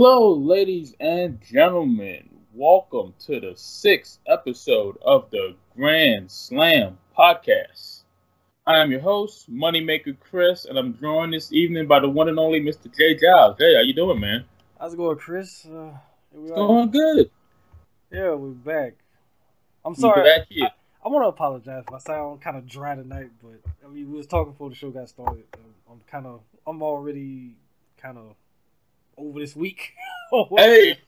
Hello, ladies and gentlemen. Welcome to the sixth episode of the Grand Slam podcast. I am your host, Moneymaker Chris, and I'm joined this evening by the one and only Mr. Jay Giles. Hey, how you doing, man? How's it going, Chris? Uh, it's going good. Yeah, we're back. I'm sorry. back here. I, I want to apologize if I sound kind of dry tonight, but I mean, we was talking before the show got started. I'm kind of, I'm already kind of over this week. Hey,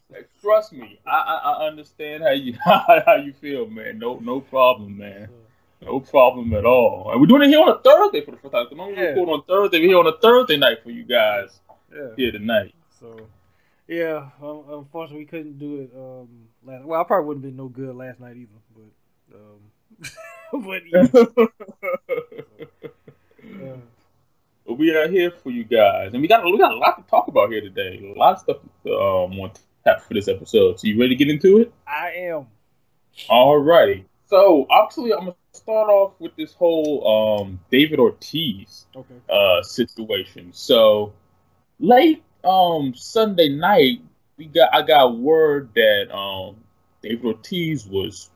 trust me, I, I I understand how you how you feel, man. No no problem, man. No problem at all. And we're doing it here on a Thursday for the first time. The moment we Yeah. record on Thursday, we're here on a Thursday night for you guys yeah. here tonight. So, yeah. Um, unfortunately, we couldn't do it um last. Well, I probably wouldn't have been no good last night either, but um, but yeah. yeah. But we are here for you guys, and we got we got a lot to talk about here today. A lot of stuff to um, want to tap for this episode. So you ready to get into it? I am. All righty. So obviously, I'm gonna start off with this whole um, David Ortiz Okay. uh, situation. So late um, Sunday night, we got I got word that um, David Ortiz was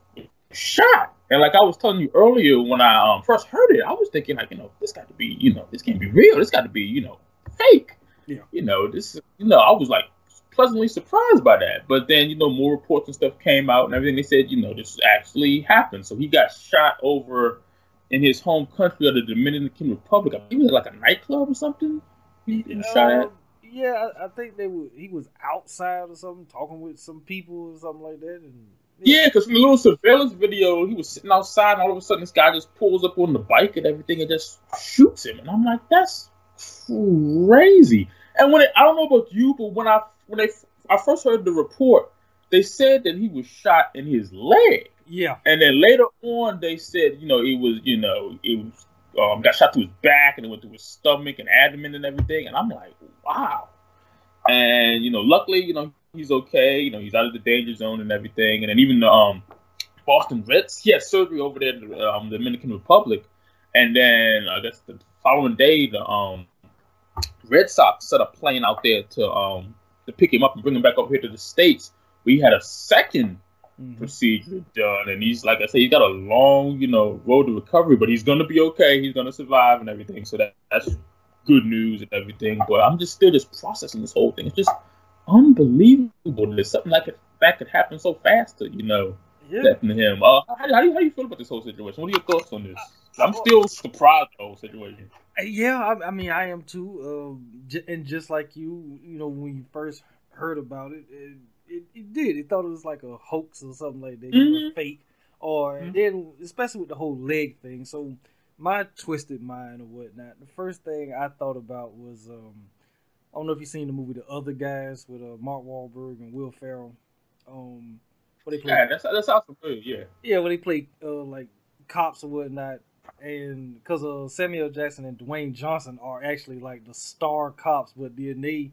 shot. And like I was telling you earlier, when I um, first heard it, I was thinking like, you know, this got to be, you know, this can't be real. This got to be, you know, fake. Yeah. You know, this, you know, I was like pleasantly surprised by that. But then, you know, more reports and stuff came out and everything. They said, you know, this actually happened. So he got shot over in his home country of the Dominican Republic. I think it was like a nightclub or something. He, he was shot at. Yeah, I, I think they were. He was outside or something, talking with some people or something like that. And Yeah, because from the little surveillance video, he was sitting outside, and all of a sudden, this guy just pulls up on the bike and everything, and just shoots him. And I'm like, that's crazy. And when it, I don't know about you, but when I when they I first heard the report, they said that he was shot in his leg, yeah, and then later on, they said, you know, it was, you know, it was um, got shot through his back, and it went through his stomach and abdomen and everything. And I'm like, wow. And you know, luckily, you know, he's okay. You know, he's out of the danger zone and everything. And then even the um, Boston Reds, he had surgery over there in the um, Dominican Republic. And then I guess the following day, the um, Red Sox set a plane out there to um to pick him up and bring him back over here to the states. We had a second Mhm. procedure done, and he's like I said, he's got a long, you know, road to recovery, but he's gonna be okay. He's gonna survive and everything. So that that's good news and everything. But I'm just still just processing this whole thing. It's just unbelievable that something like that could happen so fast to you know yeah. him. Uh, how, how do you how do you feel about this whole situation? What are your thoughts on this? I'm still surprised the whole situation. Yeah, I, I mean, I am too. Um, j- and just like you, you know, when you first heard about it, it, it, it did. It thought it was like a hoax or something like that, Mhm. fake. Or Mhm. then, especially with the whole leg thing. So, my twisted mind or whatnot. The first thing I thought about was, um, I don't know if you've seen the movie The Other Guys with uh, Mark Wahlberg and Will Ferrell. Um, where they play Yeah, that's that sounds familiar. Yeah. yeah, when they play uh, like cops or whatnot, and because uh, Samuel Jackson and Dwayne Johnson are actually like the star cops, but then they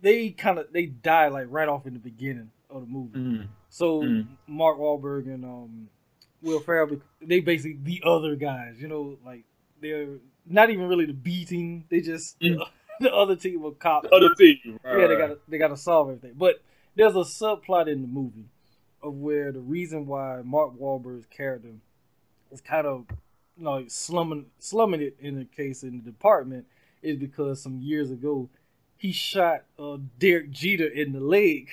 they kind of they die like right off in the beginning of the movie. Mm. So Mm. Mark Wahlberg and um, Will Ferrell, they basically the other guys, you know, like they're not even really the B team. They just Mm. The other team of cops The other team. Right, yeah, they got they got to solve everything. But there's a subplot in the movie of where the reason why Mark Wahlberg's character is kind of you know slumming slumming it in the case in the department is because some years ago he shot uh, Derek Jeter in the leg.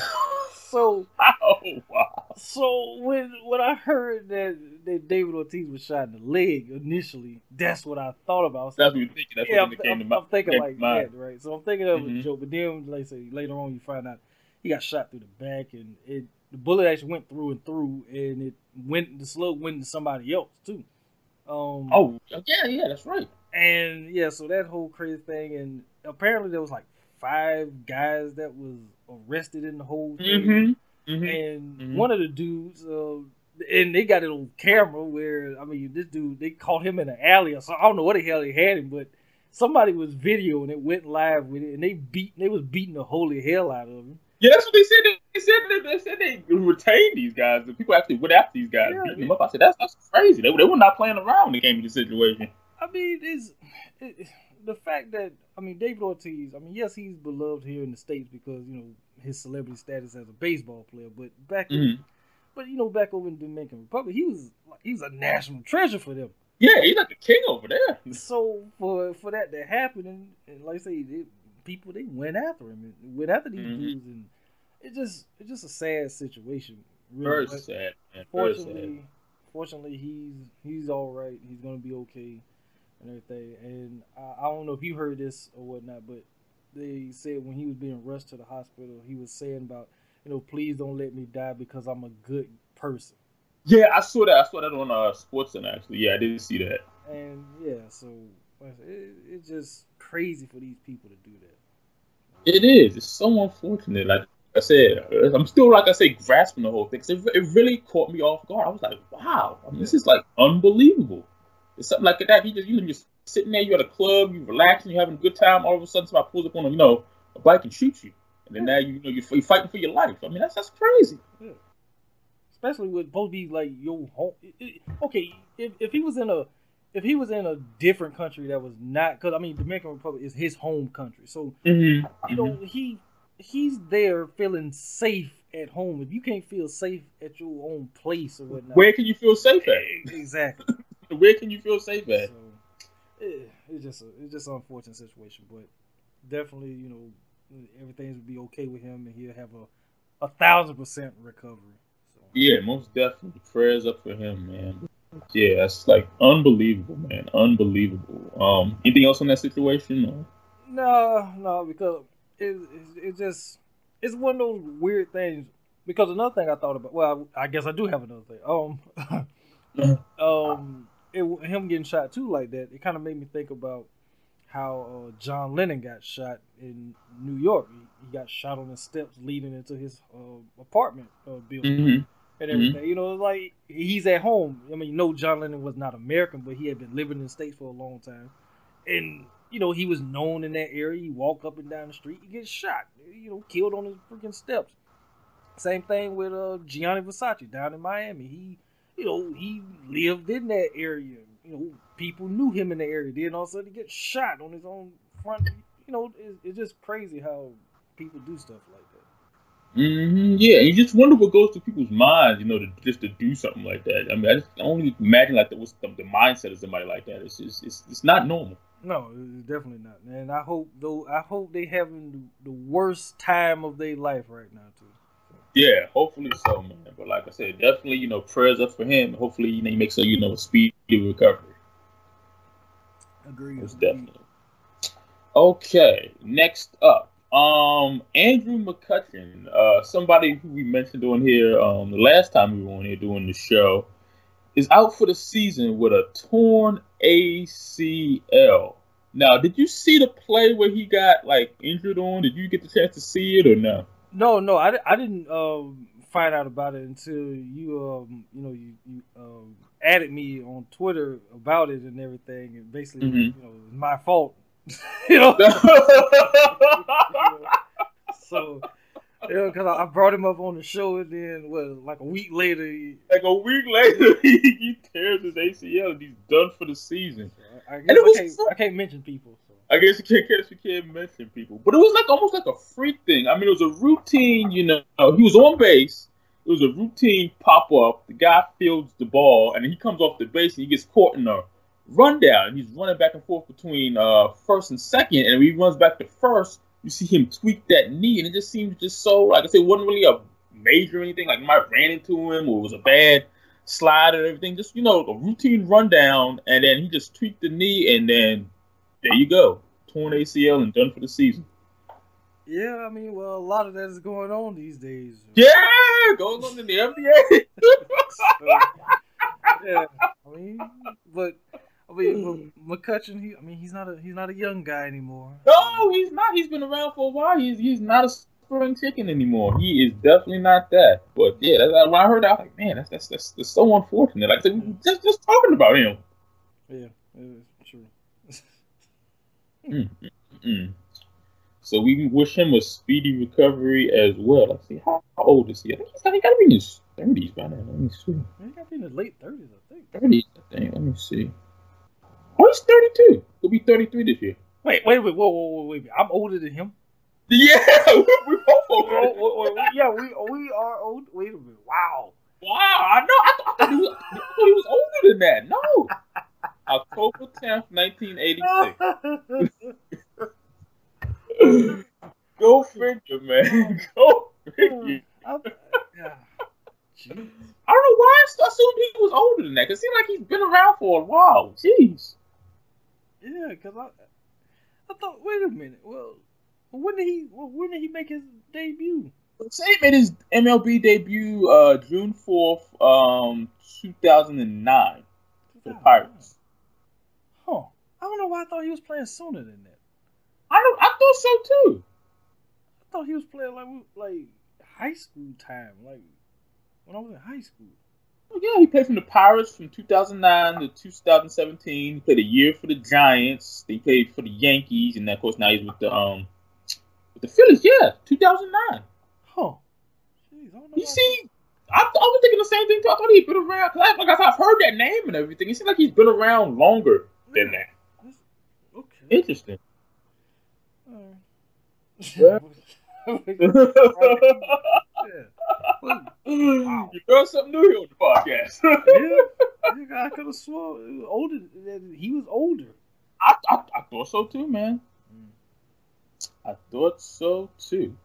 so Oh wow. so when when I heard that, that David Ortiz was shot in the leg initially, that's what I thought about. I That's what you're thinking. That's yeah, what I'm, came I'm, to my I'm thinking like that, right? So I'm thinking of Mhm. a joke, but then, like I say, later on you find out he got shot through the back, and it the bullet actually went through and through, and it went the slug went to somebody else too. Um, Oh yeah, yeah, that's right. and yeah, so that whole crazy thing, and apparently there was like five guys that was arrested in the whole thing Mm-hmm. Mm-hmm. and Mhm. one of the dudes, uh, and they got it on camera where I mean, this dude they caught him in an alley or so I don't know what the hell they had him, but somebody was videoing it, went live with it, and they beat they was beating the holy hell out of him. Yeah, that's what they said. They said they, they said they retained these guys. The people actually went after these guys, Yeah, beating them up. I said that's that's crazy. They, they were not playing around when it came to the situation. I mean, it's it, the fact that I mean David Ortiz, I mean yes he's beloved here in the states because you know his celebrity status as a baseball player, but back Mhm. in, but you know back over in the Dominican Republic he was he was a national treasure for them. Yeah, he's like the king over there. So for for that to happen and, and like I say, people they went after him and went after these Mhm. dudes and it just it's just a sad situation. Really. Very sad, man. Very sad. fortunately, fortunately he's he's all right. He's gonna be okay and everything. And I, I don't know if you heard this or whatnot, but they said when he was being rushed to the hospital, he was saying about you know please don't let me die because I'm a good person. Yeah, I saw that. I saw that on uh, SportsCenter actually. Yeah, I didn't see that. And yeah, so like I said, it, it's just crazy for these people to do that. It is. It's so unfortunate. Like I said, I'm still like I say grasping the whole thing. 'cause it, it really caught me off guard. I was like, wow, I mean, this is like unbelievable. It's something like that. You just you just sitting there, you're at a club, you're relaxing, you're having a good time. All of a sudden, somebody pulls up on a you know a bike and shoots you, and then now you, you know you're, you're fighting for your life. I mean, that's that's crazy. Yeah. especially with supposed to be like your home. it- it- okay, if if he was in a if he was in a different country that was not because I mean Dominican Republic is his home country, so Mm-hmm. you know he he's there feeling safe at home. If you can't feel safe at your own place or whatnot, Where can you feel safe at? exactly. Where can you feel safe at? So it, it's just a, it's just an unfortunate situation, but definitely you know everything's will be okay with him and he'll have a a thousand percent recovery. So. Yeah, most definitely. Prayers up for him, man. Yeah, that's like unbelievable, man. Unbelievable. Um, anything else on that situation? Or? No, no, because it, it, it just it's one of those weird things. Because another thing I thought about, well, I guess I do have another thing. Um, um, it, him getting shot too like that, it kind of made me think about how uh, John Lennon got shot in New York. He, he got shot on the steps leading into his uh, apartment uh, building Mm-hmm. and everything. You know, like he's at home. I mean, no, John Lennon was not American, but he had been living in the states for a long time, and you know he was known in that area. He walk up and down the street, he gets shot. You know, killed on his freaking steps. Same thing with uh, Gianni Versace down in Miami. He, you know, he lived in that area. You know, people knew him in the area. Then all of a sudden he gets shot on his own front. You know, it's, it's just crazy how people do stuff like that. Mm-hmm. Yeah, you just wonder what goes through people's minds, you know, to just to do something like that. I mean, I just can only imagine like the, what's the, the mindset of somebody like that. It's just it's it's not normal. No, it's definitely not. And I hope though I hope they having the worst time of their life right now too. Yeah, hopefully so, man. But like I said, definitely, you know, prayers up for him. Hopefully, you know, he makes a you know a speedy recovery. Agreed. Most definitely. Okay, next up, um, Andrew McCutchen, uh, somebody who we mentioned on here um the last time we were on here doing the show, is out for the season with a torn ACL. Now, did you see the play where he got like injured on? Did you get the chance to see it or no? No, no, I, I didn't um, find out about it until you um you know you, you um, added me on Twitter about it and everything, and basically Mhm. you know it's my fault. you know, like so yeah, because I I brought him up on the show, and then what, like a week later, he, a week later, he, tears his ACL and he's done for the season. I guess And it I was can't, so- I can't mention people. I guess you can't, you can't mention people, but it was like almost like a freak thing. I mean, it was a routine. You know, he was on base. It was a routine pop up. The guy fields the ball, and he comes off the base and he gets caught in a rundown. He's running back and forth between uh, first and second, and he runs back to first, you see him tweak that knee, and it just seems just so like I said, it wasn't really a major or anything. Like might ran into him or it was a bad slide or everything. Just you know, a routine rundown, and then he just tweaked the knee, and then there you go, torn ACL and done for the season. Yeah, I mean, well, a lot of that is going on these days. Yeah, going on in the NBA. So, yeah, I mean, but I mean, but McCutchen, he, I mean, he's not a he's not a young guy anymore. no, he's not. He's been around for a while. He's he's not a spring chicken anymore. He is definitely not that. But yeah, that's, when I heard that, I was like, man, that's that's that's, that's so unfortunate. Like I said, we were just just talking about him. Yeah, it's true. Mm, mm, mm, mm. So we wish him a speedy recovery as well. Let's see, how, old is he? I think he's got, he got to be in his thirties by now. Let me see. He got to be in his late thirties, I think. Thirties, I think. Let me see. Oh, he's thirty-two. He'll be thirty-three this year. Wait, wait, wait, whoa, whoa, whoa, wait. I'm older than him. Yeah, we both older. Whoa, whoa, whoa, yeah, we we are old. Wait a minute. Wow. Wow, I know. I, th- I, thought he was, I thought he was older than that. No. October 10th, 1986. Go figure, man. Go figure. I, yeah. I don't know why I assumed he was older than that. Cause it seems like he's been around for a while. Jeez. Yeah, because I, I thought, wait a minute. Well, when did he? Well, when did he make his debut? Say he made his MLB debut uh, June 4th, um, 2009 for the Pirates. Huh. I don't know why I thought he was playing sooner than that. I don't. I thought so too. I thought he was playing like like high school time, like when I was in high school. Oh, yeah, he played from the Pirates from 2009 to 2017. He played a year for the Giants. He played for the Yankees, and of course now he's with the um with the Phillies. Yeah, 2009. Huh. Jeez, I don't know You see, I, I was thinking the same thing too. I thought he'd been around. Cause I, like I said, I've heard that name and everything. It seems like he's been around longer than that. Okay. Interesting. Alright. Yeah. yeah. Well, You learn something new here on the podcast. yeah. I could have sworn he was older. He was older. I, I, I thought so too, man. I thought so too.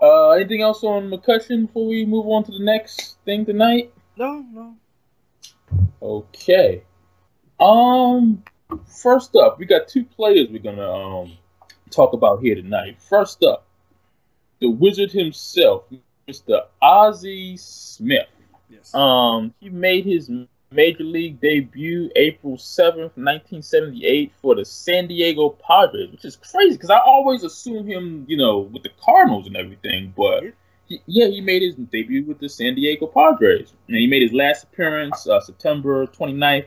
Uh, anything else on McCutchen before we move on to the next thing tonight? No, no. Okay. Um, first up, we got two players we're gonna um talk about here tonight. First up, the Wizard himself, Mr. Ozzie Smith. Yes. Um, he made his major league debut April seventh, nineteen seventy eight, for the San Diego Padres, which is crazy because I always assume him, you know, with the Cardinals and everything, but. he- Yeah, he made his debut with the San Diego Padres. And he made his last appearance uh, September 29th,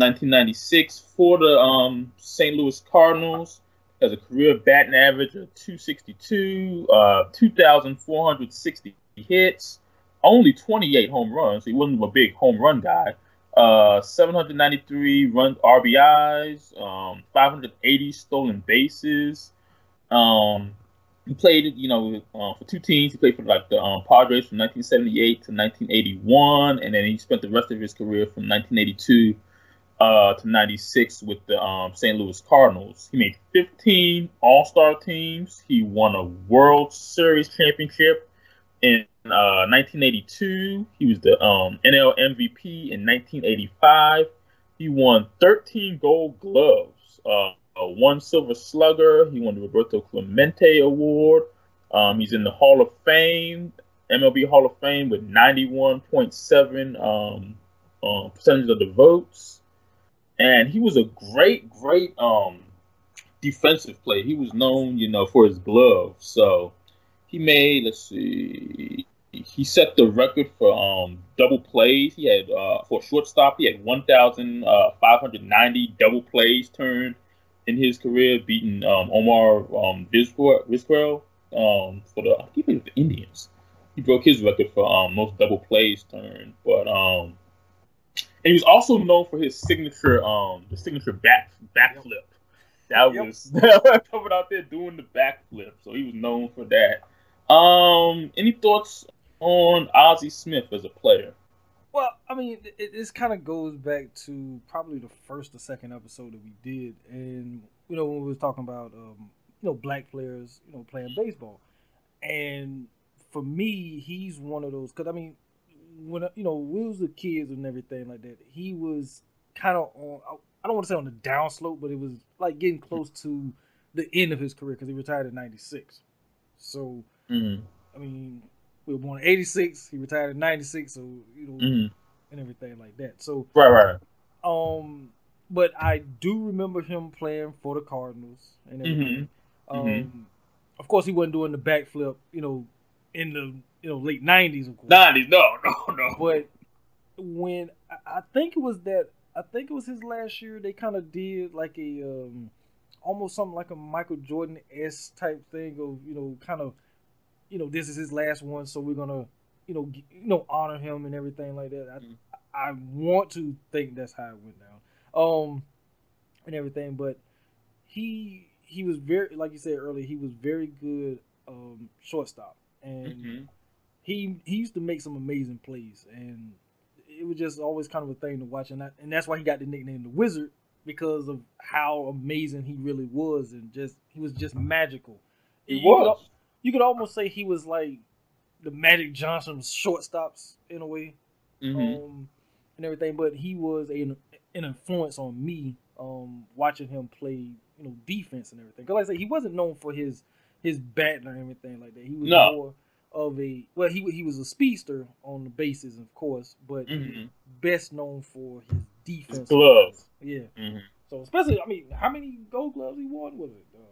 1996 for the um, St. Louis Cardinals. Has a career batting average of 262, uh, 2,460 hits, only 28 home runs. He wasn't a big home run guy. Uh, 793 run RBIs, um, 580 stolen bases. Um, he played, you know, uh, for two teams. He played for like the um, Padres from 1978 to 1981, and then he spent the rest of his career from 1982 uh, to 96 with the um, St. Louis Cardinals. He made 15 All-Star teams. He won a World Series championship in uh, 1982. He was the um, NL MVP in 1985. He won 13 Gold Gloves. Uh, one Silver Slugger. He won the Roberto Clemente Award. Um, he's in the Hall of Fame, MLB Hall of Fame, with 91.7 um, uh, percentage of the votes. And he was a great, great um, defensive player. He was known, you know, for his glove. So he made, let's see, he set the record for um, double plays. He had, uh, for shortstop, he had 1,590 double plays turned in his career, beating um, Omar um, um, for the I think it was the Indians. He broke his record for um, most double plays turned, but um, and he's also known for his signature um, the signature back backflip. That Yep. was coming out there doing the backflip, so he was known for that. Um, any thoughts on Ozzie Smith as a player? Well, I mean, it, this kind of goes back to probably the first or second episode that we did, and you know when we was talking about um, you know black players, you know playing baseball, and for me, he's one of those because I mean, when you know we was the kids and everything like that, he was kind of on. I don't want to say on the downslope, but it was like getting close to the end of his career because he retired in '96. So Mm-hmm. I mean, we were born in '86. He retired in '96, so you know Mm-hmm. and everything like that. So, Right, right. um, but I do remember him playing for the Cardinals and everything. Mhm. Um, of course, he wasn't doing the backflip, you know, in the you know late '90s, of course. Nineties, no, no, no. But when I, I think it was that, I think it was his last year. They kind of did like a um, almost something like a Michael Jordan s type thing of you know kind of you know this is his last one, so we're gonna you know g- you know honor him and everything like that. I, Mhm. I want to think that's how it went down, um, and everything. But he he was very like you said earlier. He was very good um, shortstop, and Mhm. he he used to make some amazing plays, and it was just always kind of a thing to watch, and that, and that's why he got the nickname the Wizard because of how amazing he really was, and just he was just magical. He You could was. you could almost say he was like the Magic Johnson shortstops in a way, Mhm. um, and everything. But he was a, an influence on me, um, watching him play, you know, defense and everything. Because like I said, he wasn't known for his his batting or anything like that. He was No. more of a well, he he was a speedster on the bases, of course, but Mhm. best known for his defense. gloves. Yeah. Mhm. So especially, I mean, how many Gold Gloves he won? Was it um,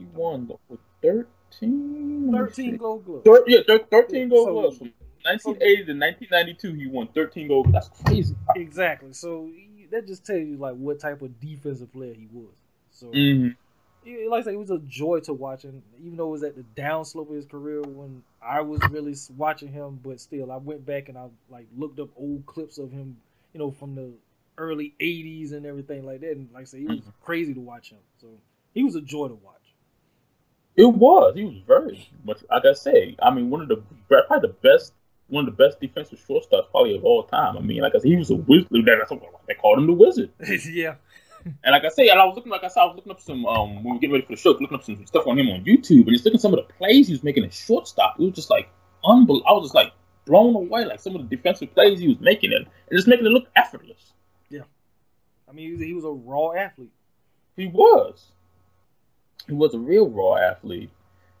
He won with thirteen. thirteen. Gold Gloves? Thir- yeah, thir- thirteen gold So- gloves from 1980 to 1992. He won 13 gold. That's crazy. Exactly. So he- that just tells you like what type of defensive player he was. So hmm yeah, like I said, it was a joy to watch him, even though it was at the downslope of his career when I was really watching him. But still, I went back and I like looked up old clips of him, you know, from the early '80s and everything like that. And like I said, it was mm-hmm. crazy to watch him. So he was a joy to watch. It was. He was very much. Like I say, I mean, one of the probably the best, one of the best defensive shortstops probably of all time. I mean, like I said, he was a wizard. That's what they called him the wizard. yeah, And like I say, and I was looking, like I said, I was looking up some um when we get ready for the show, looking up some stuff on him on YouTube, and just looking at some of the plays he was making at shortstop. It was just like unbelievable. I was just like blown away, like some of the defensive plays he was making, it and just making it look effortless. Yeah, I mean, he was, he was a raw athlete. He was. He was a real raw athlete.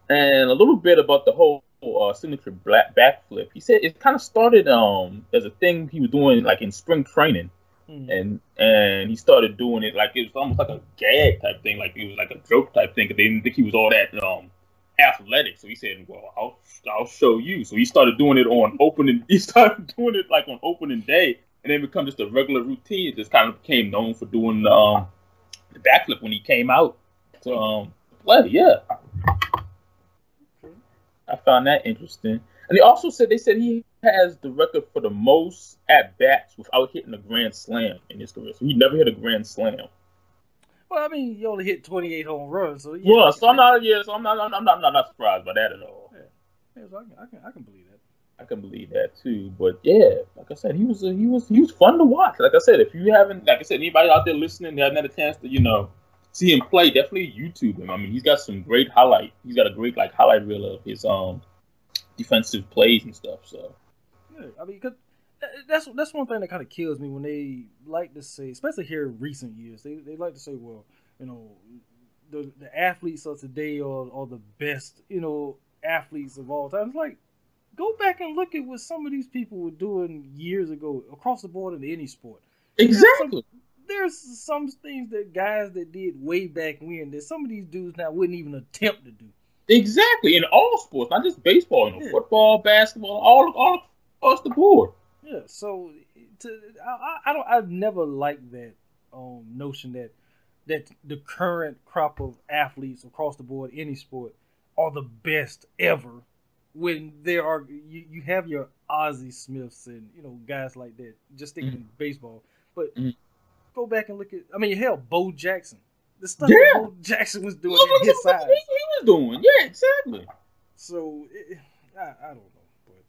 And a little bit about the whole uh, signature black backflip. He said it kind of started um as a thing he was doing like in spring training, Hmm. and and he started doing it like it was almost like a gag type thing, like it was like a joke type thing. 'cause they didn't think he was all that um athletic. So he said, "Well, I'll I'll show you." So he started doing it on opening. He started doing it like on opening day, and then become just a regular routine. It just kind of became known for doing the, um the backflip when he came out to um play. Yeah, I found that interesting. And they also said they said he has the record for the most at bats without hitting a grand slam in his career. So he never hit a grand slam. Well, I mean, he only hit 28 home runs, so yeah. Well, so I'm not. Yeah, so I'm not. I'm not. I'm not, not surprised by that at all. Yeah, so I, can, I can I can believe that. I can believe that too. But yeah, like I said, he was a, he was he was fun to watch. Like I said, if you haven't, like I said, anybody out there listening that hasn't had a chance to, you know, see him play, definitely YouTube him. I mean, he's got some great highlight. He's got a great like highlight reel of his um defensive plays and stuff. So Yeah, I mean, cause that's that's one thing that kind of kills me when they like to say, especially here in recent years, they they like to say, well, you know, the the athletes of today are are the best, you know, athletes of all time. It's like go back and look at what some of these people were doing years ago across the board in any sport. exactly. There's some things that guys that did way back when that some of these dudes now wouldn't even attempt to do. Exactly, in all sports, not just baseball, you know, Yeah. football, basketball, all all across the board. Yeah, so to I, I- I don't I've never liked that um notion that that the current crop of athletes across the board, any sport, are the best ever. When there are you, you have your Ozzie Smiths and you know guys like that, just sticking in baseball, but Mhm. go back and look at I mean hell, Bo Jackson, the stuff Yeah. Bo Jackson was doing at his size. Was doing. Yeah, exactly. So it, I, I don't know, but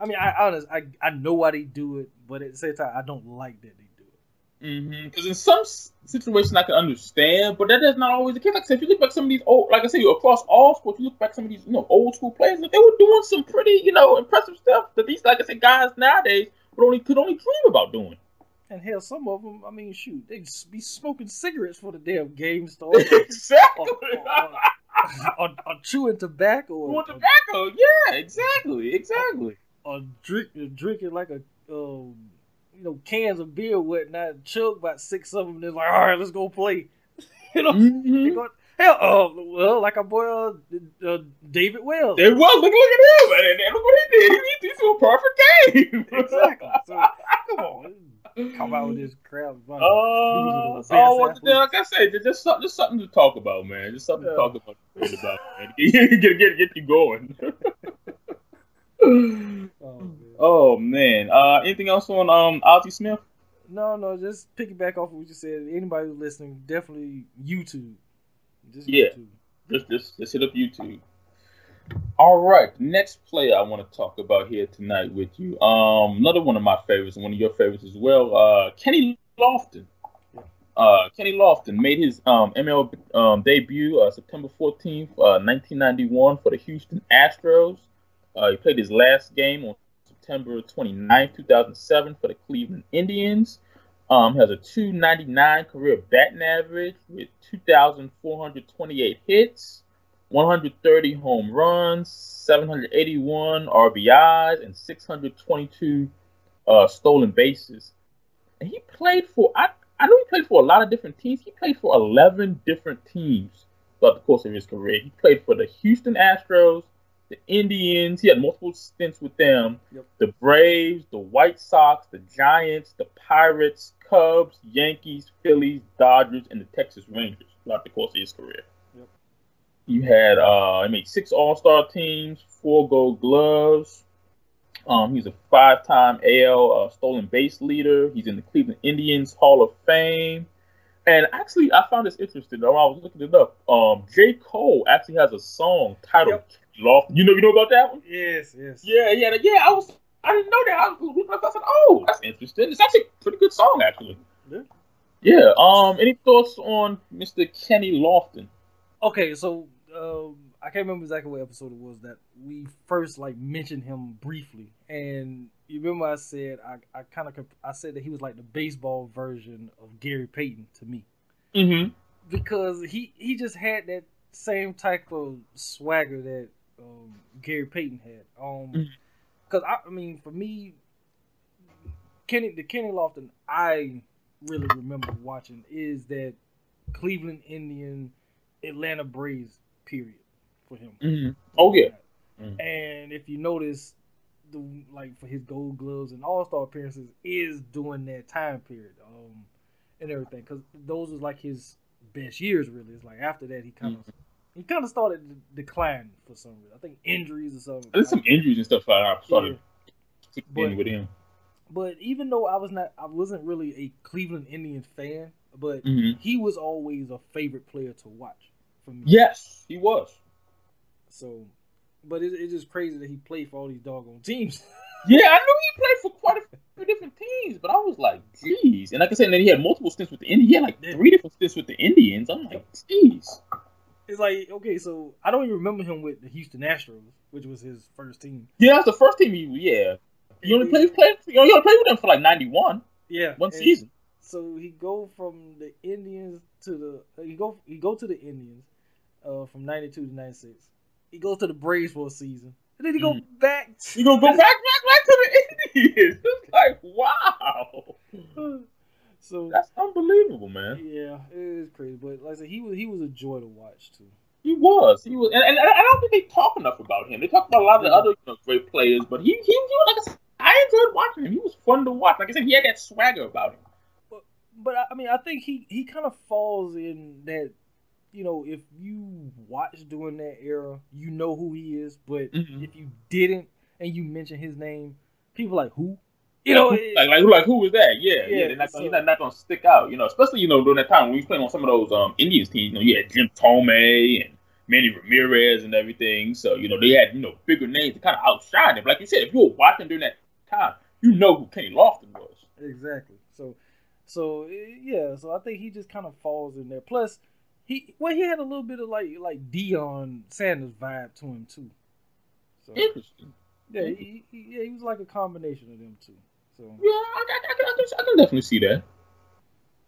I mean, I honest, I I know why they do it, but at the same time, I don't like that they do it. Mm-hmm, because in some situations I can understand, but that is not always the case. Like I said, if you look back some of these old, like I said, across all sports, you look back some of these, you know, old school players, they were doing some pretty, you know, impressive stuff that these, like I said, guys nowadays would only could only dream about doing. And hell, some of them, I mean, shoot, they just be smoking cigarettes for the damn game store. exactly. or, or, or, or chewing tobacco, or, tobacco, yeah, exactly, exactly. or drink, drinking like a, um, you know, cans of beer, or whatnot, chug about six of them, and they're like, all right, let's go play. you know, Mhm. go, hell, uh, well, like our boy uh, uh, David Wells. It was look, look at him, and, and look what he did. He, he threw a perfect game. exactly. So come on, come out with this crap. Uh, These so, the like I said, just, just, something- to talk about, man. Just something Yeah. to talk about, about man. Get, get, get, get you going. Oh, man. oh man. Uh, anything else on um Ozzie Smith? no, no. Just piggyback off of what you said. Anybody listening, definitely YouTube. Just yeah. YouTube. Just, just, just hit up YouTube. All right, next player I want to talk about here tonight with you. Um, another one of my favorites and one of your favorites as well. Uh, Kenny Lofton. Uh, Kenny Lofton made his um, ML um, debut uh, September 14th, uh, 1991 for the Houston Astros. Uh, he played his last game on September 29, 2007 for the Cleveland Indians. Um, has a 299 career batting average with 2,428 hits, 130 home runs, 781 RBIs, and 622 uh, stolen bases. And he played for, I, I know he played for a lot of different teams. He played for 11 different teams throughout the course of his career. He played for the Houston Astros, the Indians. He had multiple stints with them. Yep. The Braves, the White Sox, the Giants, the Pirates, Cubs, Yankees, Phillies, Dodgers, and the Texas Rangers throughout the course of his career. Yep. You had uh, he made six All Star teams, four Gold Gloves. Um, he's a five-time AL uh, stolen base leader. He's in the Cleveland Indians Hall of Fame. And actually, I found this interesting. Though I was looking it up. Um, J. Cole actually has a song titled yep. Loft. You know, you know about that one? Yes, yes. Yeah, yeah, yeah. I was, I didn't know that. I was, I said, oh, that's interesting. It's actually a pretty good song, actually. Yeah. Yeah. Um. Any thoughts on Mr. Kenny Lofton? Okay, so um, I can't remember exactly what episode it was that we first like mentioned him briefly, and you remember I said I, I kind of I said that he was like the baseball version of Gary Payton to me, mm-hmm. because he he just had that same type of swagger that um, Gary Payton had. Um, because mm-hmm. I, I mean, for me, Kenny the Kenny Lofton I really remember watching is that Cleveland Indian Atlanta Braves period for him. Mm-hmm. Oh yeah. Mm-hmm. And if you notice, the like for his Gold Gloves and All Star appearances is during that time period, um, and everything because those was like his best years. Really, it's like after that he kind of mm-hmm. he kind of started to decline for some reason. I think injuries or something. There's some injuries and stuff I started yeah. but, with him. But even though I was not, I wasn't really a Cleveland Indians fan, but mm-hmm. he was always a favorite player to watch for me. Yes, he was. So but it, it's just crazy that he played for all these doggone teams. yeah, I knew he played for quite a few different teams, but I was like, geez. And like I said, then he had multiple stints with the Indians. He had like three different stints with the Indians. I'm like, geez. It's like okay, so I don't even remember him with the Houston Astros, which was his first team. Yeah, that's the first team he yeah. He only played, played he only played with them for like ninety one. Yeah, one season. So he go from the Indians to the he go he go to the Indians uh, from ninety two to ninety six. He goes to the Braves for a season. And then he go mm. back. To, he gonna go back, back, back to the Indians. It's like wow. So that's unbelievable, man. Yeah, it is crazy. But like I said, he was he was a joy to watch too. He was. He was, and, and, I don't think they talk enough about him. They talk about a lot of the other you know, great players, but he, he, he like I, said, I enjoyed watching him. He was fun to watch. Like I said, he had that swagger about him. But, but I mean, I think he he kind of falls in that you know, if you watched during that era, you know who he is. But mm-hmm. if you didn't and you mention his name, people like who? You know, like like who like who was that? Yeah, yeah. yeah not, so, he's not, not gonna stick out. You know, especially you know during that time when we was playing on some of those um Indians teams. You know, you had Jim Thome and Manny Ramirez and everything. So you know they had you know bigger names to kind of outshine them. Like you said, if you were watching during that time, you know who Kenny Lofton was. Exactly. So, so yeah. So I think he just kind of falls in there. Plus he well, he had a little bit of like like Deion Sanders vibe to him too. So, Interesting. Yeah, he, he, yeah, he was like a combination of them two. So yeah, I, I, I, can, I can definitely see that.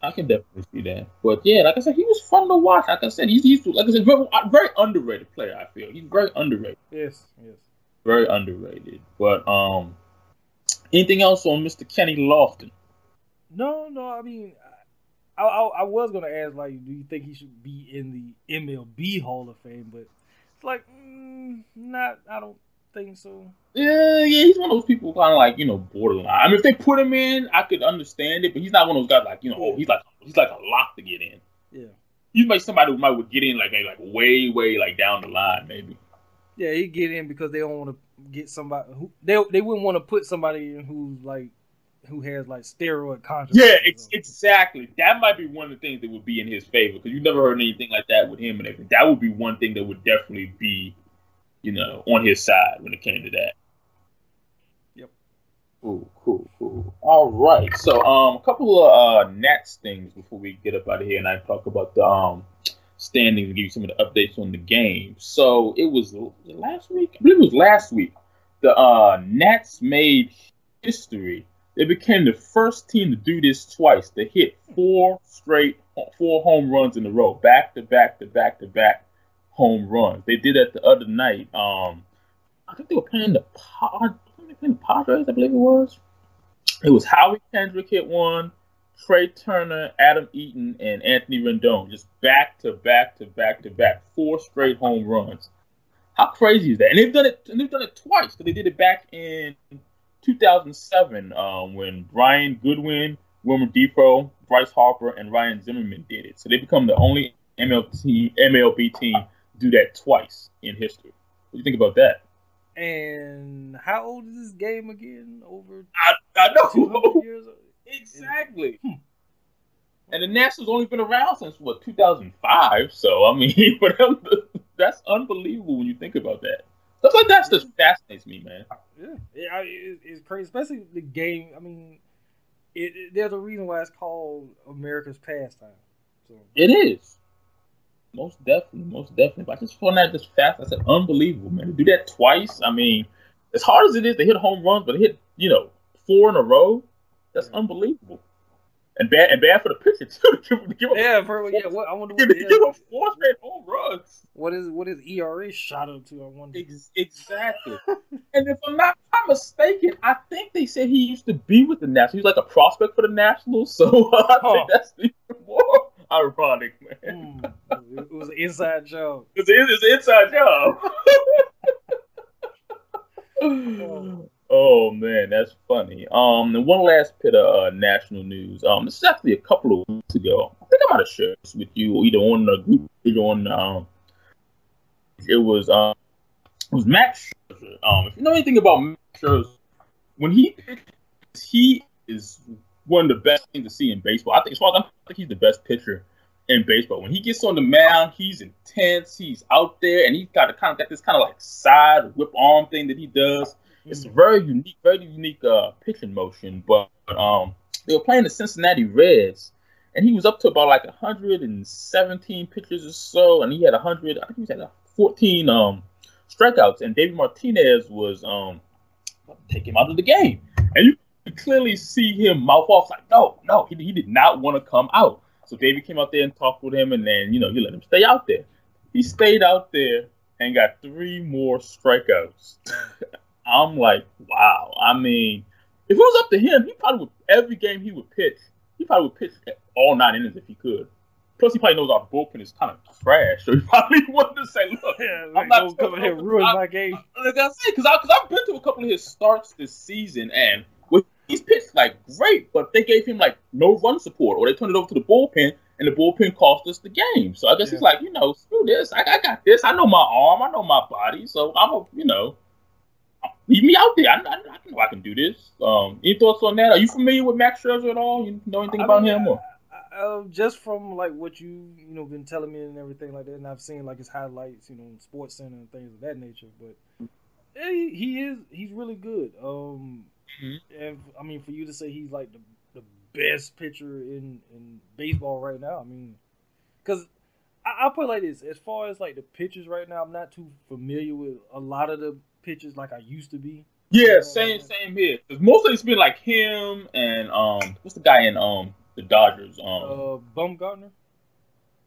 I can definitely see that. But yeah, like I said, he was fun to watch. Like I said, he's, he's like I said, very, very underrated player. I feel he's very underrated. Yes, yes, very underrated. But um, anything else on Mr. Kenny Lofton? No, no. I mean, I, I, I, was gonna ask like, do you think he should be in the MLB Hall of Fame? But it's like, mm, not. I don't think so. Yeah, yeah, he's one of those people kind of like you know borderline. I mean, if they put him in, I could understand it, but he's not one of those guys like you know, oh, he's like he's like a lock to get in. Yeah, he's like somebody who might would get in like like way way like down the line maybe. Yeah, he get in because they don't want to get somebody who they they wouldn't want to put somebody in who's like who has like steroid controversy. Yeah, it's, exactly. That might be one of the things that would be in his favor because you never heard anything like that with him and everything. That would be one thing that would definitely be, you know, on his side when it came to that. Yep. Cool, cool, cool. All right. So, um, a couple of uh Nats things before we get up out of here, and I talk about the um standings and give you some of the updates on the game. So it was last week. I believe it was last week. The uh, Nats made history. They became the first team to do this twice. They hit four straight, four home runs in a row, back to back to back to back home runs. They did that the other night. Um, I think they were playing the Pod, playing the Padres. I believe it was. It was Howie Kendrick hit one. Trea Turner, Adam Eaton, and Anthony Rendon just back to back to back to back, four straight home runs. How crazy is that? And they've done it. And they've done it twice because they did it back in 2007 um, when Brian Goodwin, Wilmer Difo, Bryce Harper, and Ryan Zimmerman did it. So they become the only MLB, MLB team do that twice in history. What do you think about that? And how old is this game again? Over I, I know. years Exactly. Hmm. And the Nationals only been around since what 2005. So I mean, that's unbelievable when you think about that. Stuff like that just fascinates me, man. Yeah, yeah it's crazy, especially the game. I mean, it, it, there's a reason why it's called America's pastime. So it is. Most definitely, most definitely. But I just find that just fast. I said, unbelievable, man. To do that twice. I mean, as hard as it is to hit home runs, but to hit, you know, four in a row. That's unbelievable. And bad and bad for the pitcher too. Give, give yeah, for, yeah. What, I wonder what give, give him four straight home runs. What is what is ERA shot up to? I wonder. Ex- exactly. and if I'm not, I'm mistaken, I think they said he used to be with the Nationals. He's like a prospect for the Nationals. So I huh. think that's even more ironic, man. Mm, it was an inside job. It's, it's an inside job. Oh man, that's funny. Um, and one last bit of uh, national news. Um, this is actually a couple of weeks ago. I think I might have shared this with you, either on the group, either on um. It was um, it was Max. Um, if you know anything about Max Scherzer, when he he is one of the best things to see in baseball. I think, as far as I think he's the best pitcher in baseball. When he gets on the mound, he's intense. He's out there, and he's got a kind of got this kind of like side whip arm thing that he does it's a very unique, very unique uh, pitching motion. But um, they were playing the Cincinnati Reds, and he was up to about like 117 pitches or so, and he had 100. I think he had 14 um, strikeouts, and David Martinez was um, take him out of the game, and you could clearly see him mouth off like, no, no, he, he did not want to come out. So David came out there and talked with him, and then you know he let him stay out there. He stayed out there and got three more strikeouts. I'm like, wow. I mean, if it was up to him, he probably would every game he would pitch. He probably would pitch all nine innings if he could. Plus, he probably knows our bullpen is kind of trash, so he probably wanted to say, "Look, yeah, I'm not coming here ruin my game." Like I say, because because I've been to a couple of his starts this season, and he's pitched like great, but they gave him like no run support, or they turned it over to the bullpen, and the bullpen cost us the game. So I guess yeah. he's like, you know, screw this. I, I got this. I know my arm. I know my body. So I'm a, you know, leave me out there. I, I, I know I can do this. Um, any thoughts on that? Are you familiar with Max Scherzer at all? You know anything I about mean, him? Or? Uh, just from like what you you know been telling me and everything like that, and I've seen like his highlights, you know, in Sports Center and things of that nature. But he, he is he's really good. Um, mm-hmm. and I mean, for you to say he's like the the best pitcher in in baseball right now, I mean, because I, will put it like this: as far as like the pitchers right now, I'm not too familiar with a lot of the pitchers like I used to be. Yeah, same same here. Cause mostly it's been like him and um, what's the guy in um the Dodgers? Um, uh, Bumgarner.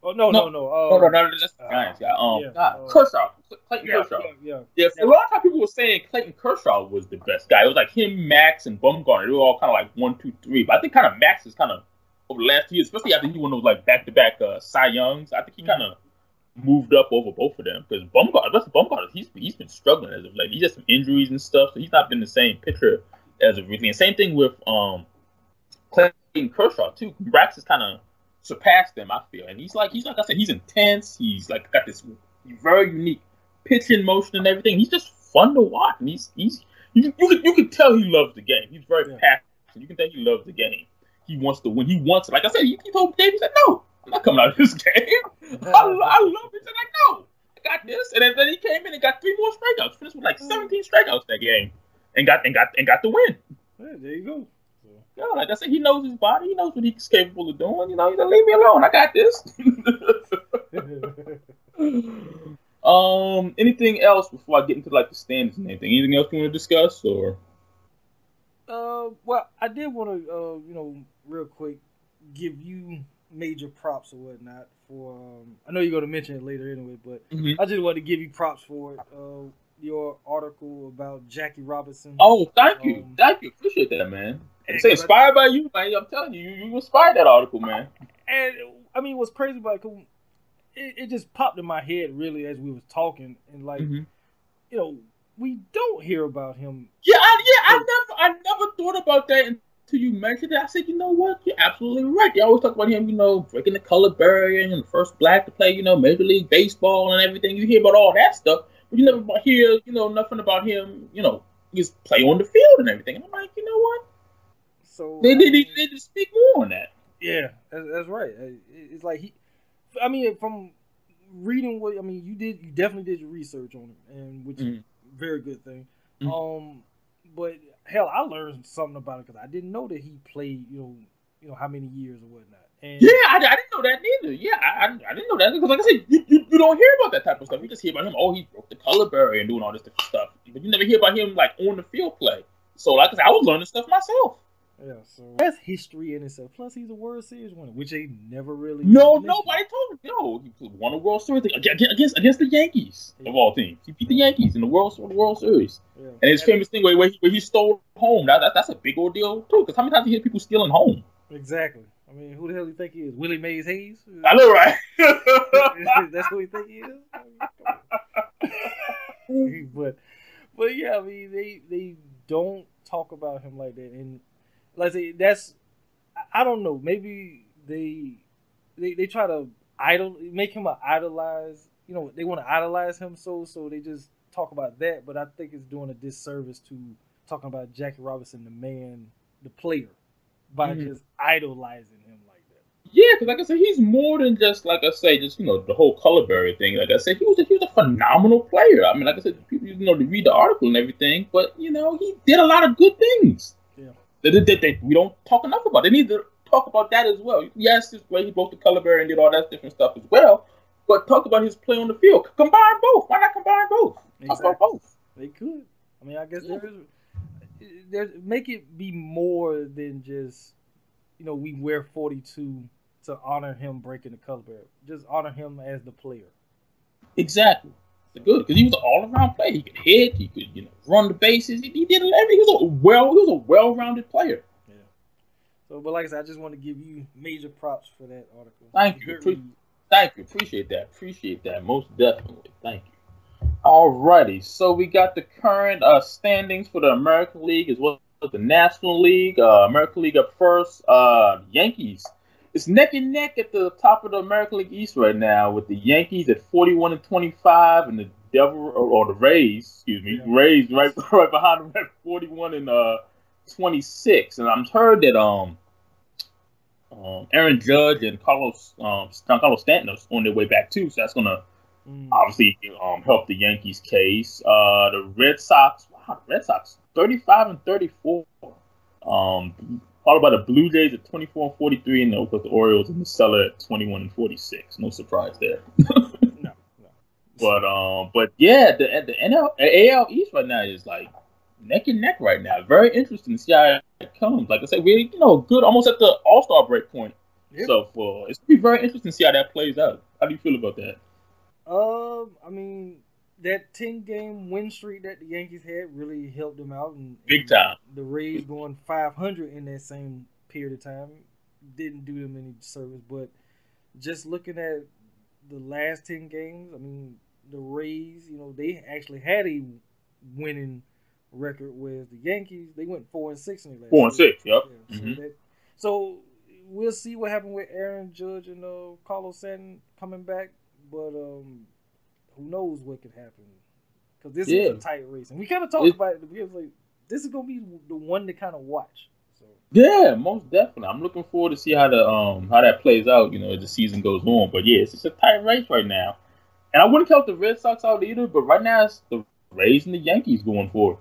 Oh no no no no uh, no no no that's the Giants guy. Um, yeah, God, uh, Kershaw, Clayton yeah, Kershaw. Yeah, yeah. yeah. A lot of times people were saying Clayton Kershaw was the best guy. It was like him, Max, and Bumgarner. They were all kind of like one, two, three. But I think kind of Max is kind of over the last year, especially after he won those like back to back Cy Youngs. I think he kind of moved up over both of them because Bumgarner, that's Bumgarner, he's he's been struggling as of late. He's had some injuries and stuff, so he's not been the same pitcher as of recently. And same thing with um Clayton Kershaw too. Brax has kind of surpassed them, I feel, and he's like he's like I said, he's intense. He's like got this very unique pitching motion and everything. He's just fun to watch, and he's he's you you could, you could tell he loves the game. He's very yeah. passionate. You can tell he loves the game. He wants to win. He wants it. Like I said, he, he told Dave, he said, "No, I'm not coming out of this game. I, I love it." He said, "Like no, I got this." And then, then he came in and got three more strikeouts. Finished with like 17 strikeouts that game, and got and got and got the win. Yeah, there you go. Yeah, like I said, he knows his body. He knows what he's capable of doing. You know, he said, "Leave me alone. I got this." um, anything else before I get into like the standings and anything? Anything else you want to discuss or? Uh, well, I did want to, uh, you know, real quick, give you major props or whatnot for. Um, I know you're going to mention it later anyway, but Mhm. I just want to give you props for it. Uh, your article about Jackie Robinson. Oh, thank you, Um, thank you, appreciate that, man. Say inspired by you, man. I'm telling you, you, you inspired that article, man. And I mean, what's crazy about it, it, it just popped in my head really as we was talking, and like, Mhm. you know, we don't hear about him. Yeah, I, yeah, I never, I never thought about that until you mentioned it. I said, you know what? You're absolutely right. They always talk about him, you know, breaking the color barrier and the first black to play, you know, Major League Baseball and everything. You hear about all that stuff, but you never hear, you know, nothing about him, you know, just play on the field and everything. And I'm like, you know what? So They need, they need to speak more on that. Yeah, that's, that's right. It's like he. I mean, from reading what I mean, you did. You definitely did your research on him, and which is Mhm. a very good thing. Mhm. Um, but hell, I learned something about it because I didn't know that he played. You know, you know how many years or whatnot. And Yeah, I, I didn't know that neither. Yeah, I, I, didn't know that because, like I said, you, you, you don't hear about that type of stuff. You just hear about him. Oh, he broke the color barrier and doing all this different stuff, but you never hear about him like on the field play. So, like I said, I was learning stuff myself. Yeah, so that's history in itself. Plus, he's a World Series winner, which they never really. No, mentioned. nobody told me. No, he won a World Series against against, against the Yankees of all teams. He beat the Yankees in the World the World Series. Yeah. And his famous thing where, where, he, where he stole home. That, that that's a big ordeal too. Because how many times do you hear people stealing home? Exactly. I mean, who the hell do you think he is? Willie Mays Hayes? I know, right? That's who he think he is. but, but yeah, I mean, they they don't talk about him like that, and like say, that's I- don't know. Maybe they they they try to idol make him a idolize. You know, they want to idolize him so so they just talk about that. But I think it's doing a disservice to talking about Jackie Robinson, the man, the player, by Mhm. just idolizing him like that. Yeah, because like I said, he's more than just like I say, just you know the whole color barrier thing. Like I said, he was a, he was a phenomenal player. I mean, like I said, people you know to read the article and everything, but you know he did a lot of good things. That, that, that, we don't talk enough about. They need to talk about that as well. Yes, it's great he broke the color barrier and did all that different stuff as well, but talk about his play on the field. Combine both. Why not combine both? Talk about both. They could. I mean, I guess Yeah. there is. There, make it be more than just, you know, we wear forty two to honor him breaking the color barrier. Just honor him as the player. Exactly. Good because he was an all-around player. He could hit. He could, you know, run the bases. He, he did everything. He was a well. He was a well-rounded player. Yeah. So, but like I said, I just want to give you major props for that article. Thank you. Pre- Thank you. Appreciate that. Appreciate that. Most definitely. Thank you. Alrighty. So we got the current uh, standings for the American League as well as the National League. Uh, American League up first. Uh, Yankees. It's neck and neck at the top of the American League East right now with the Yankees at 41 and 25 and the Devil or, or the Rays, excuse me, Yeah. Rays right right behind them at 41 and uh 26. And I'm heard that um um, Aaron Judge and Carlos um, Carlos Stanton are on their way back too, so that's gonna Mm. obviously um, help the Yankees' case. Uh, the Red Sox, wow, the Red Sox, thirty-five and thirty-four. Um, followed by the Blue Jays at twenty-four and forty-three, and of course the Orioles in the cellar at twenty-one and forty-six. No surprise there. No, no. But um, but yeah, the the NL AL East right now is like neck and neck right now. Very interesting to see how it comes. Like I said, we're you know good almost at the All Star break point. Yep. So for it's gonna be very interesting to see how that plays out. How do you feel about that? Um, I mean, that ten game win streak that the Yankees had really helped them out, and Big and time. The Rays going five hundred in that same period of time didn't do them any service. But just looking at the last ten games, I mean, the Rays, you know, they actually had a winning record, whereas the Yankees they went four and six in the last. Four and six. Yep. Yeah, so, Mhm. that, so we'll see what happened with Aaron Judge and uh, Carlos Stanton coming back, but um, who knows what could happen? Because this Yeah. is a tight race, and we kind of talked It- about it. We was like, this is gonna be the one to kind of watch. So Yeah, most definitely. I'm looking forward to see how the um how that plays out. You know, as the season goes on. But yeah, it's just a tight race right now, and I wouldn't count the Red Sox out either. But right now, it's the Rays and the Yankees going for it.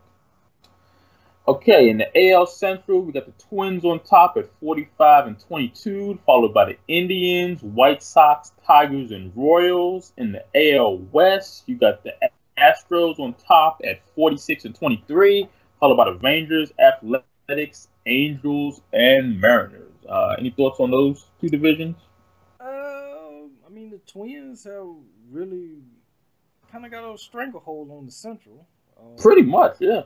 Okay, in the AL Central, we got the Twins on top at 45 and 22, followed by the Indians, White Sox, Tigers, and Royals. In the AL West, you got the Astros on top at 46 and 23, followed by the Rangers, Athletics, Angels, and Mariners. Uh, any thoughts on those two divisions? Um, I mean, the Twins have really kind of got a stranglehold on the Central. Um, Pretty much, yeah.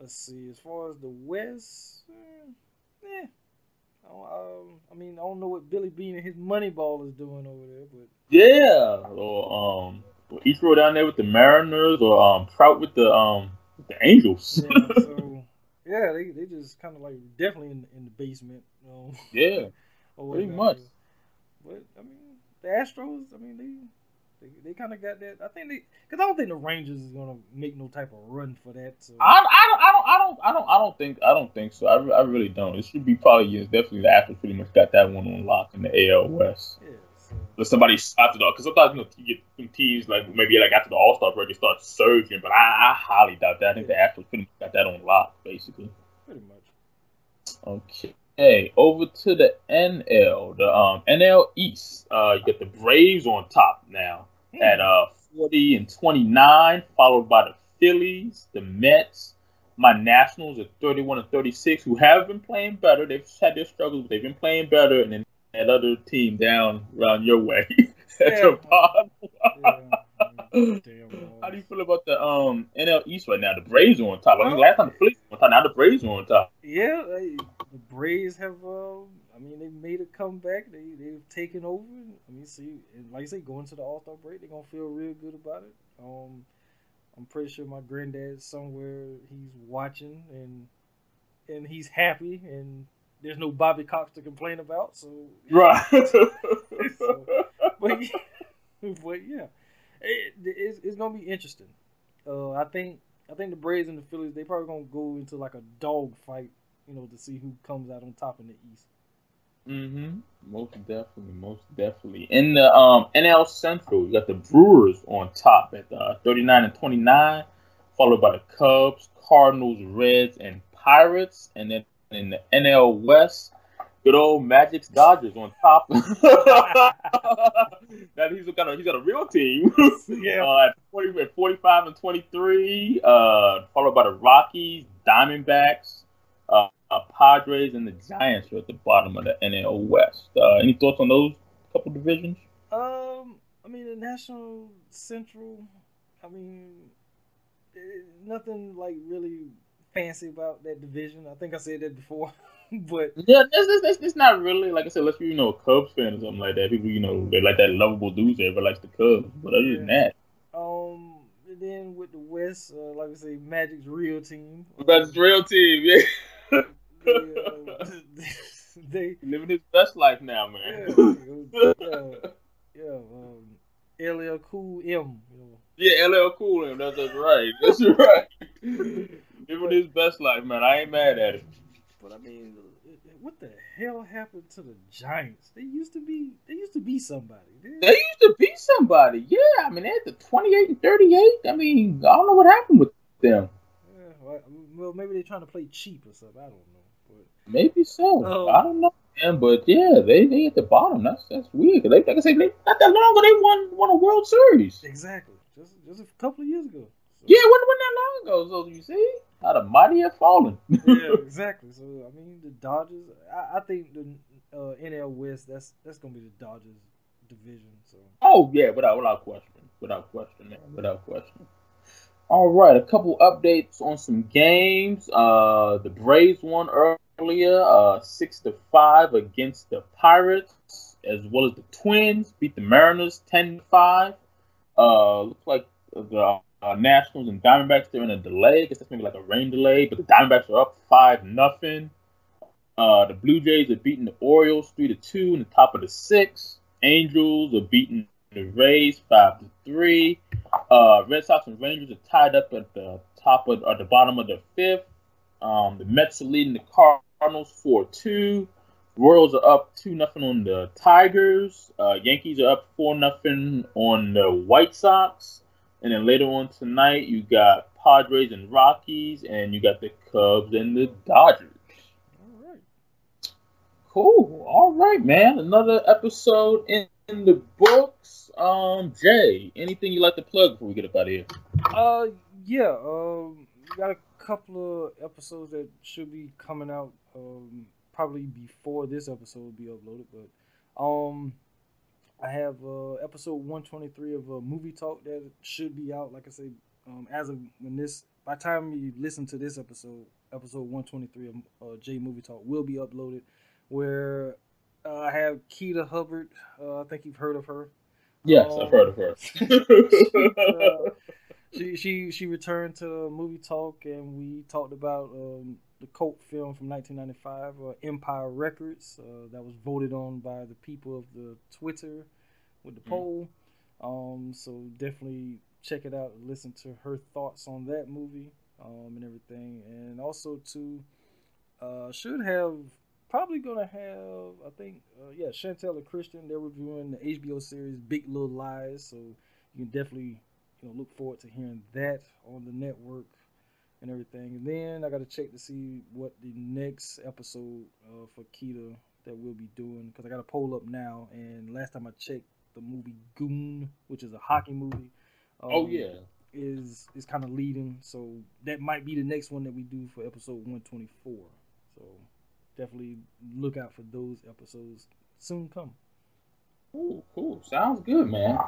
Let's see. As far as the West, eh, eh. I, um, I mean, I don't know what Billy Beane and his Moneyball is doing over there, but Yeah, or um, Ichiro down there with the Mariners, or um, Trout with the um, with the Angels. yeah. So yeah, they they just kind of like definitely in, in the basement. Um, yeah, or pretty much. But I mean, the Astros. I mean, they they, they kind of got that. I think they because I don't think the Rangers is gonna make no type of run for that. So I, I, don't, I don't, I don't, I don't, I don't think, I don't think so. I, I really don't. It should be probably yes, definitely the Astros pretty much got that one on lock in the AL West. yeah. So But somebody after the because sometimes you know you get some teams like maybe like after the All Star break they start surging, but I, I highly doubt that. I think the Astros pretty much got that on lock basically. pretty much. Okay, over to the NL, the um NL East. Uh, you got the Braves on top now at uh 40 and 29, followed by the Phillies, the Mets, my Nationals at 31 and 36, who have been playing better. They've had their struggles, but they've been playing better, and then that other team down around your way at Yeah. bottom. Damn. How do you feel about the um NL East right now? The Braves are on top. I mean, Oh. last time the Phillies were on top. Now the Braves are on top. Yeah, the Braves have. Uh, I mean, they've made a comeback. They they've taken over. I mean, see, and like I say, going to the All Star break, they're gonna feel real good about it. Um, I'm pretty sure my granddad somewhere he's watching and and he's happy and there's no Bobby Cox to complain about. So, Right. So- but yeah, but yeah, it, it's, it's gonna be interesting. Uh, I think I think the Braves and the Phillies they probably gonna go into like a dog fight, you know, to see who comes out on top in the East. Mm-hmm. Most definitely, most definitely. In the um NL Central, you got the Brewers on top at uh, 39 and 29, followed by the Cubs, Cardinals, Reds, and Pirates. And then in the NL West, good old Magic's Dodgers on top. that he's got a he's got a real team. Yeah. Uh, at 40 at 45 and 23, uh, followed by the Rockies, Diamondbacks, uh, uh, Padres, and the Giants are at the bottom of the NL West. Uh, any thoughts on those couple divisions? Um, I mean the National Central. I mean, eh, nothing like really fancy about that division. I think I said that before, but Yeah, it's, it's, it's, not really like I said. Unless you're you know a Cubs fan or something like that, people you know they like that lovable dude that everybody likes the Cubs. But other than that, um, and then with the West, uh, like I say, Magic's real team. that's real team. Yeah, They, uh, they living his best life now, man. yeah, yeah, um, LL Cool M. Yeah, LL Cool him. That's, that's right. That's right. Living his best life, man. I ain't mad at it. But I mean, what the hell happened to the Giants? They used to be. They used to be somebody. They- They used to be somebody. Yeah, I mean, they had the 28 and 38. I mean, I don't know what happened with them. Yeah, well, well, maybe they're trying to play cheap or something. I don't know. Maybe so. Oh. I don't know. Man, but yeah, they they at the bottom. That's that's weird. They, like I said, they, not that long ago they won won a World Series. exactly, just just a couple of years ago. So, Yeah, it wasn't, wasn't that long ago. So you see, how the mighty have fallen. yeah, exactly. So I mean, the Dodgers. I, I think the uh, NL West. That's that's gonna be the Dodgers division. So Oh yeah, without without question, without question, man, without question. All right, a couple updates on some games. Uh, the Braves won earlier, uh, six to five against the Pirates, as well as the Twins beat the Mariners ten to five. Uh, looks like the uh, Nationals and Diamondbacks they're in a delay. I guess that's maybe like a rain delay, but the Diamondbacks are up five nothing. Uh, the Blue Jays are beating the Orioles three to two in the top of the sixth. Angels are beating the Rays five to three. Uh, Red Sox and Rangers are tied up at the top of or the bottom of the fifth. Um, the Mets are leading the Cardinals four two. Royals are up two nothing on the Tigers. Uh, Yankees are up four nothing on the White Sox. And then later on tonight, you got Padres and Rockies, and you got the Cubs and the Dodgers. All right. Cool. All right, man. Another episode in, in the books. Um, Jay, anything you like to plug before we get up out of here? Uh, yeah. Um, we got a couple of episodes that should be coming out. Um, probably before this episode will be uploaded, but um, I have uh episode one twenty three of a movie talk that should be out. Like I said, um, as of when this by the time you listen to this episode, episode one twenty three of uh, Jay Movie Talk will be uploaded, where uh, I have Keita Hubbard. Uh, I think you've heard of her. Yes, Um, I've heard of her. uh, she she she returned to movie talk and we talked about um, the cult film from 1995 uh, empire records uh, that was voted on by the people of the twitter with the Mhm. poll um, so definitely check it out listen to her thoughts on that movie um, and everything and also to uh, should have probably gonna have I think uh, yeah Chantel and Christian they're reviewing the HBO series Big Little Lies so you can definitely you know look forward to hearing that on the network and everything and then I got to check to see what the next episode uh, for Kita that we'll be doing because I got a poll up now and last time I checked the movie Goon which is a hockey movie oh um, yeah. is is kind of leading. So that might be the next one that we do for episode 124. So definitely look out for those episodes soon come. Cool, cool. Sounds good, man.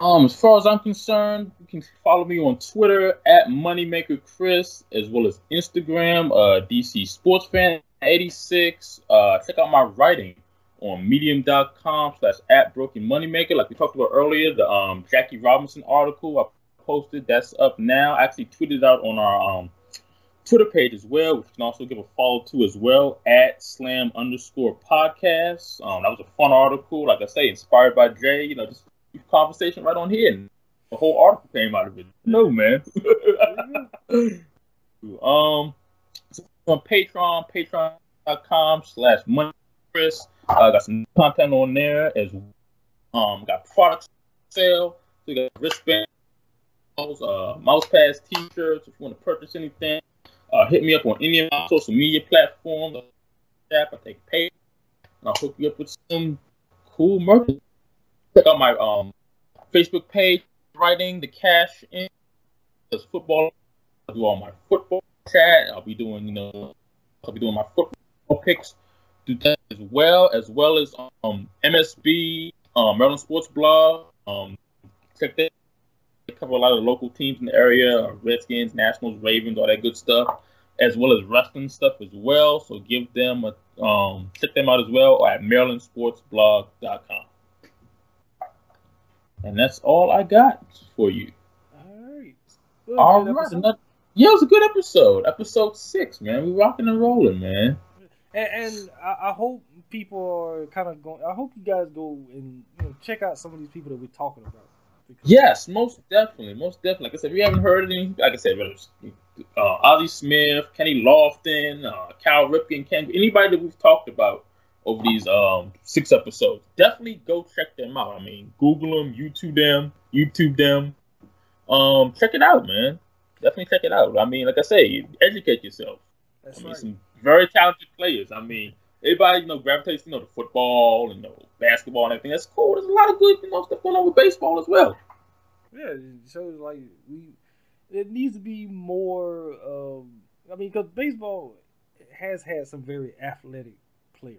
Um, as far as I'm concerned, you can follow me on Twitter at Moneymaker Chris, as well as Instagram, uh, DC Sports Fan 86. Uh, check out my writing on medium.com slash at broken moneymaker. Like we talked about earlier, the um Jackie Robinson article I posted, that's up now. I actually tweeted out on our um Twitter page as well, which you can also give a follow to as well at slam underscore podcast. Um, that was a fun article, like I say, inspired by Jay. You know, just conversation right on here, and the whole article came out of it. No, man. um, so on Patreon, patreon.com slash money. I got some content on there as well. Um, got products sale. So you got wristbands, uh, mouse pads, t-shirts. If you want to purchase anything, uh, hit me up on any of my social media platforms. I take pay, and I'll hook you up with some cool merch. Check out my um Facebook page, writing the cash in. Does football? I do all my football chat. I'll be doing, you know, I'll be doing my football picks. Do that as well, as well as um MSB, um, Maryland Sports Blog. Um, check that. Cover a lot of local teams in the area: uh, Redskins, Nationals, Ravens, all that good stuff, as well as wrestling stuff as well. So give them a um, check them out as well at MarylandSportsBlog.com. And that's all I got for you. All right. Well, All right, another- yeah, it was a good episode. Episode six, man. We're rocking and rolling, man. And, and I, I hope people are kind of going. I hope you guys go and you know check out some of these people that we're talking about. Yes, most definitely, most definitely. Like I said, if you haven't heard any, like I said, whether it's uh, Ozzie Smith, Kenny Lofton, uh, Cal Ripken, Ken, anybody that we've talked about over these um six episodes, definitely go check them out. I mean, Google them, YouTube them, YouTube them. Um, check it out, man. Definitely check it out. I mean, like I say, educate yourself. That's I mean, right. some very talented players. I mean, everybody, you know, gravitates, you know, to football and you know, basketball and everything. That's cool. There's a lot of good, you know, stuff going on with baseball as well. Yeah, so like we. It needs to be more. Um, I mean, because baseball has had some very athletic players.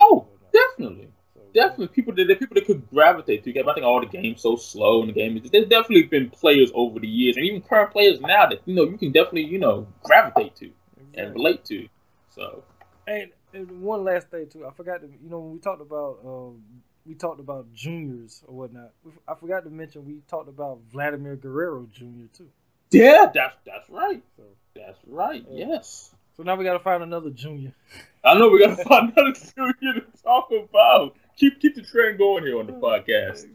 Oh, definitely. So, Definitely, people that people that could gravitate to. I think all the game's so slow, and the game is. There's definitely been players over the years, and even current players now that you know you can definitely you know gravitate to and relate to. So And, and one last thing too, I forgot to you know when we talked about um, we talked about juniors or whatnot. I forgot to mention we talked about Vladimir Guerrero Jr. too. yeah, that's that's right. So That's right. Yeah. Yes, so now we got to find another junior. I know we gotta find another junior to talk about. Keep keep the trend going here on the podcast.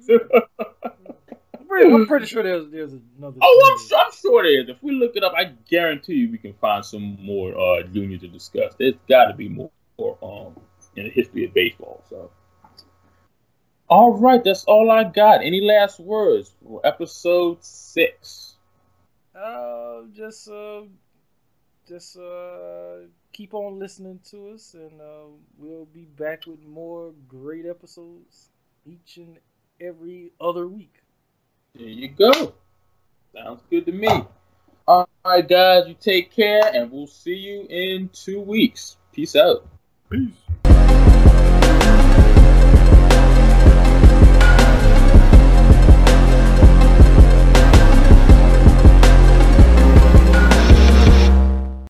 Bring I'm pretty sure there's there's another. Oh, I'm sure, I'm sure there is. If we look it up, I guarantee you we can find some more uh, junior to discuss. There's got to be more, more um, in the history of baseball. So, all right, that's all I got. Any last words for episode six? Uh, just uh, just uh, keep on listening to us, and uh, we'll be back with more great episodes each and every other week. There you go. Sounds good to me. All right, guys, you take care, and we'll see you in two weeks. Peace out. Peace.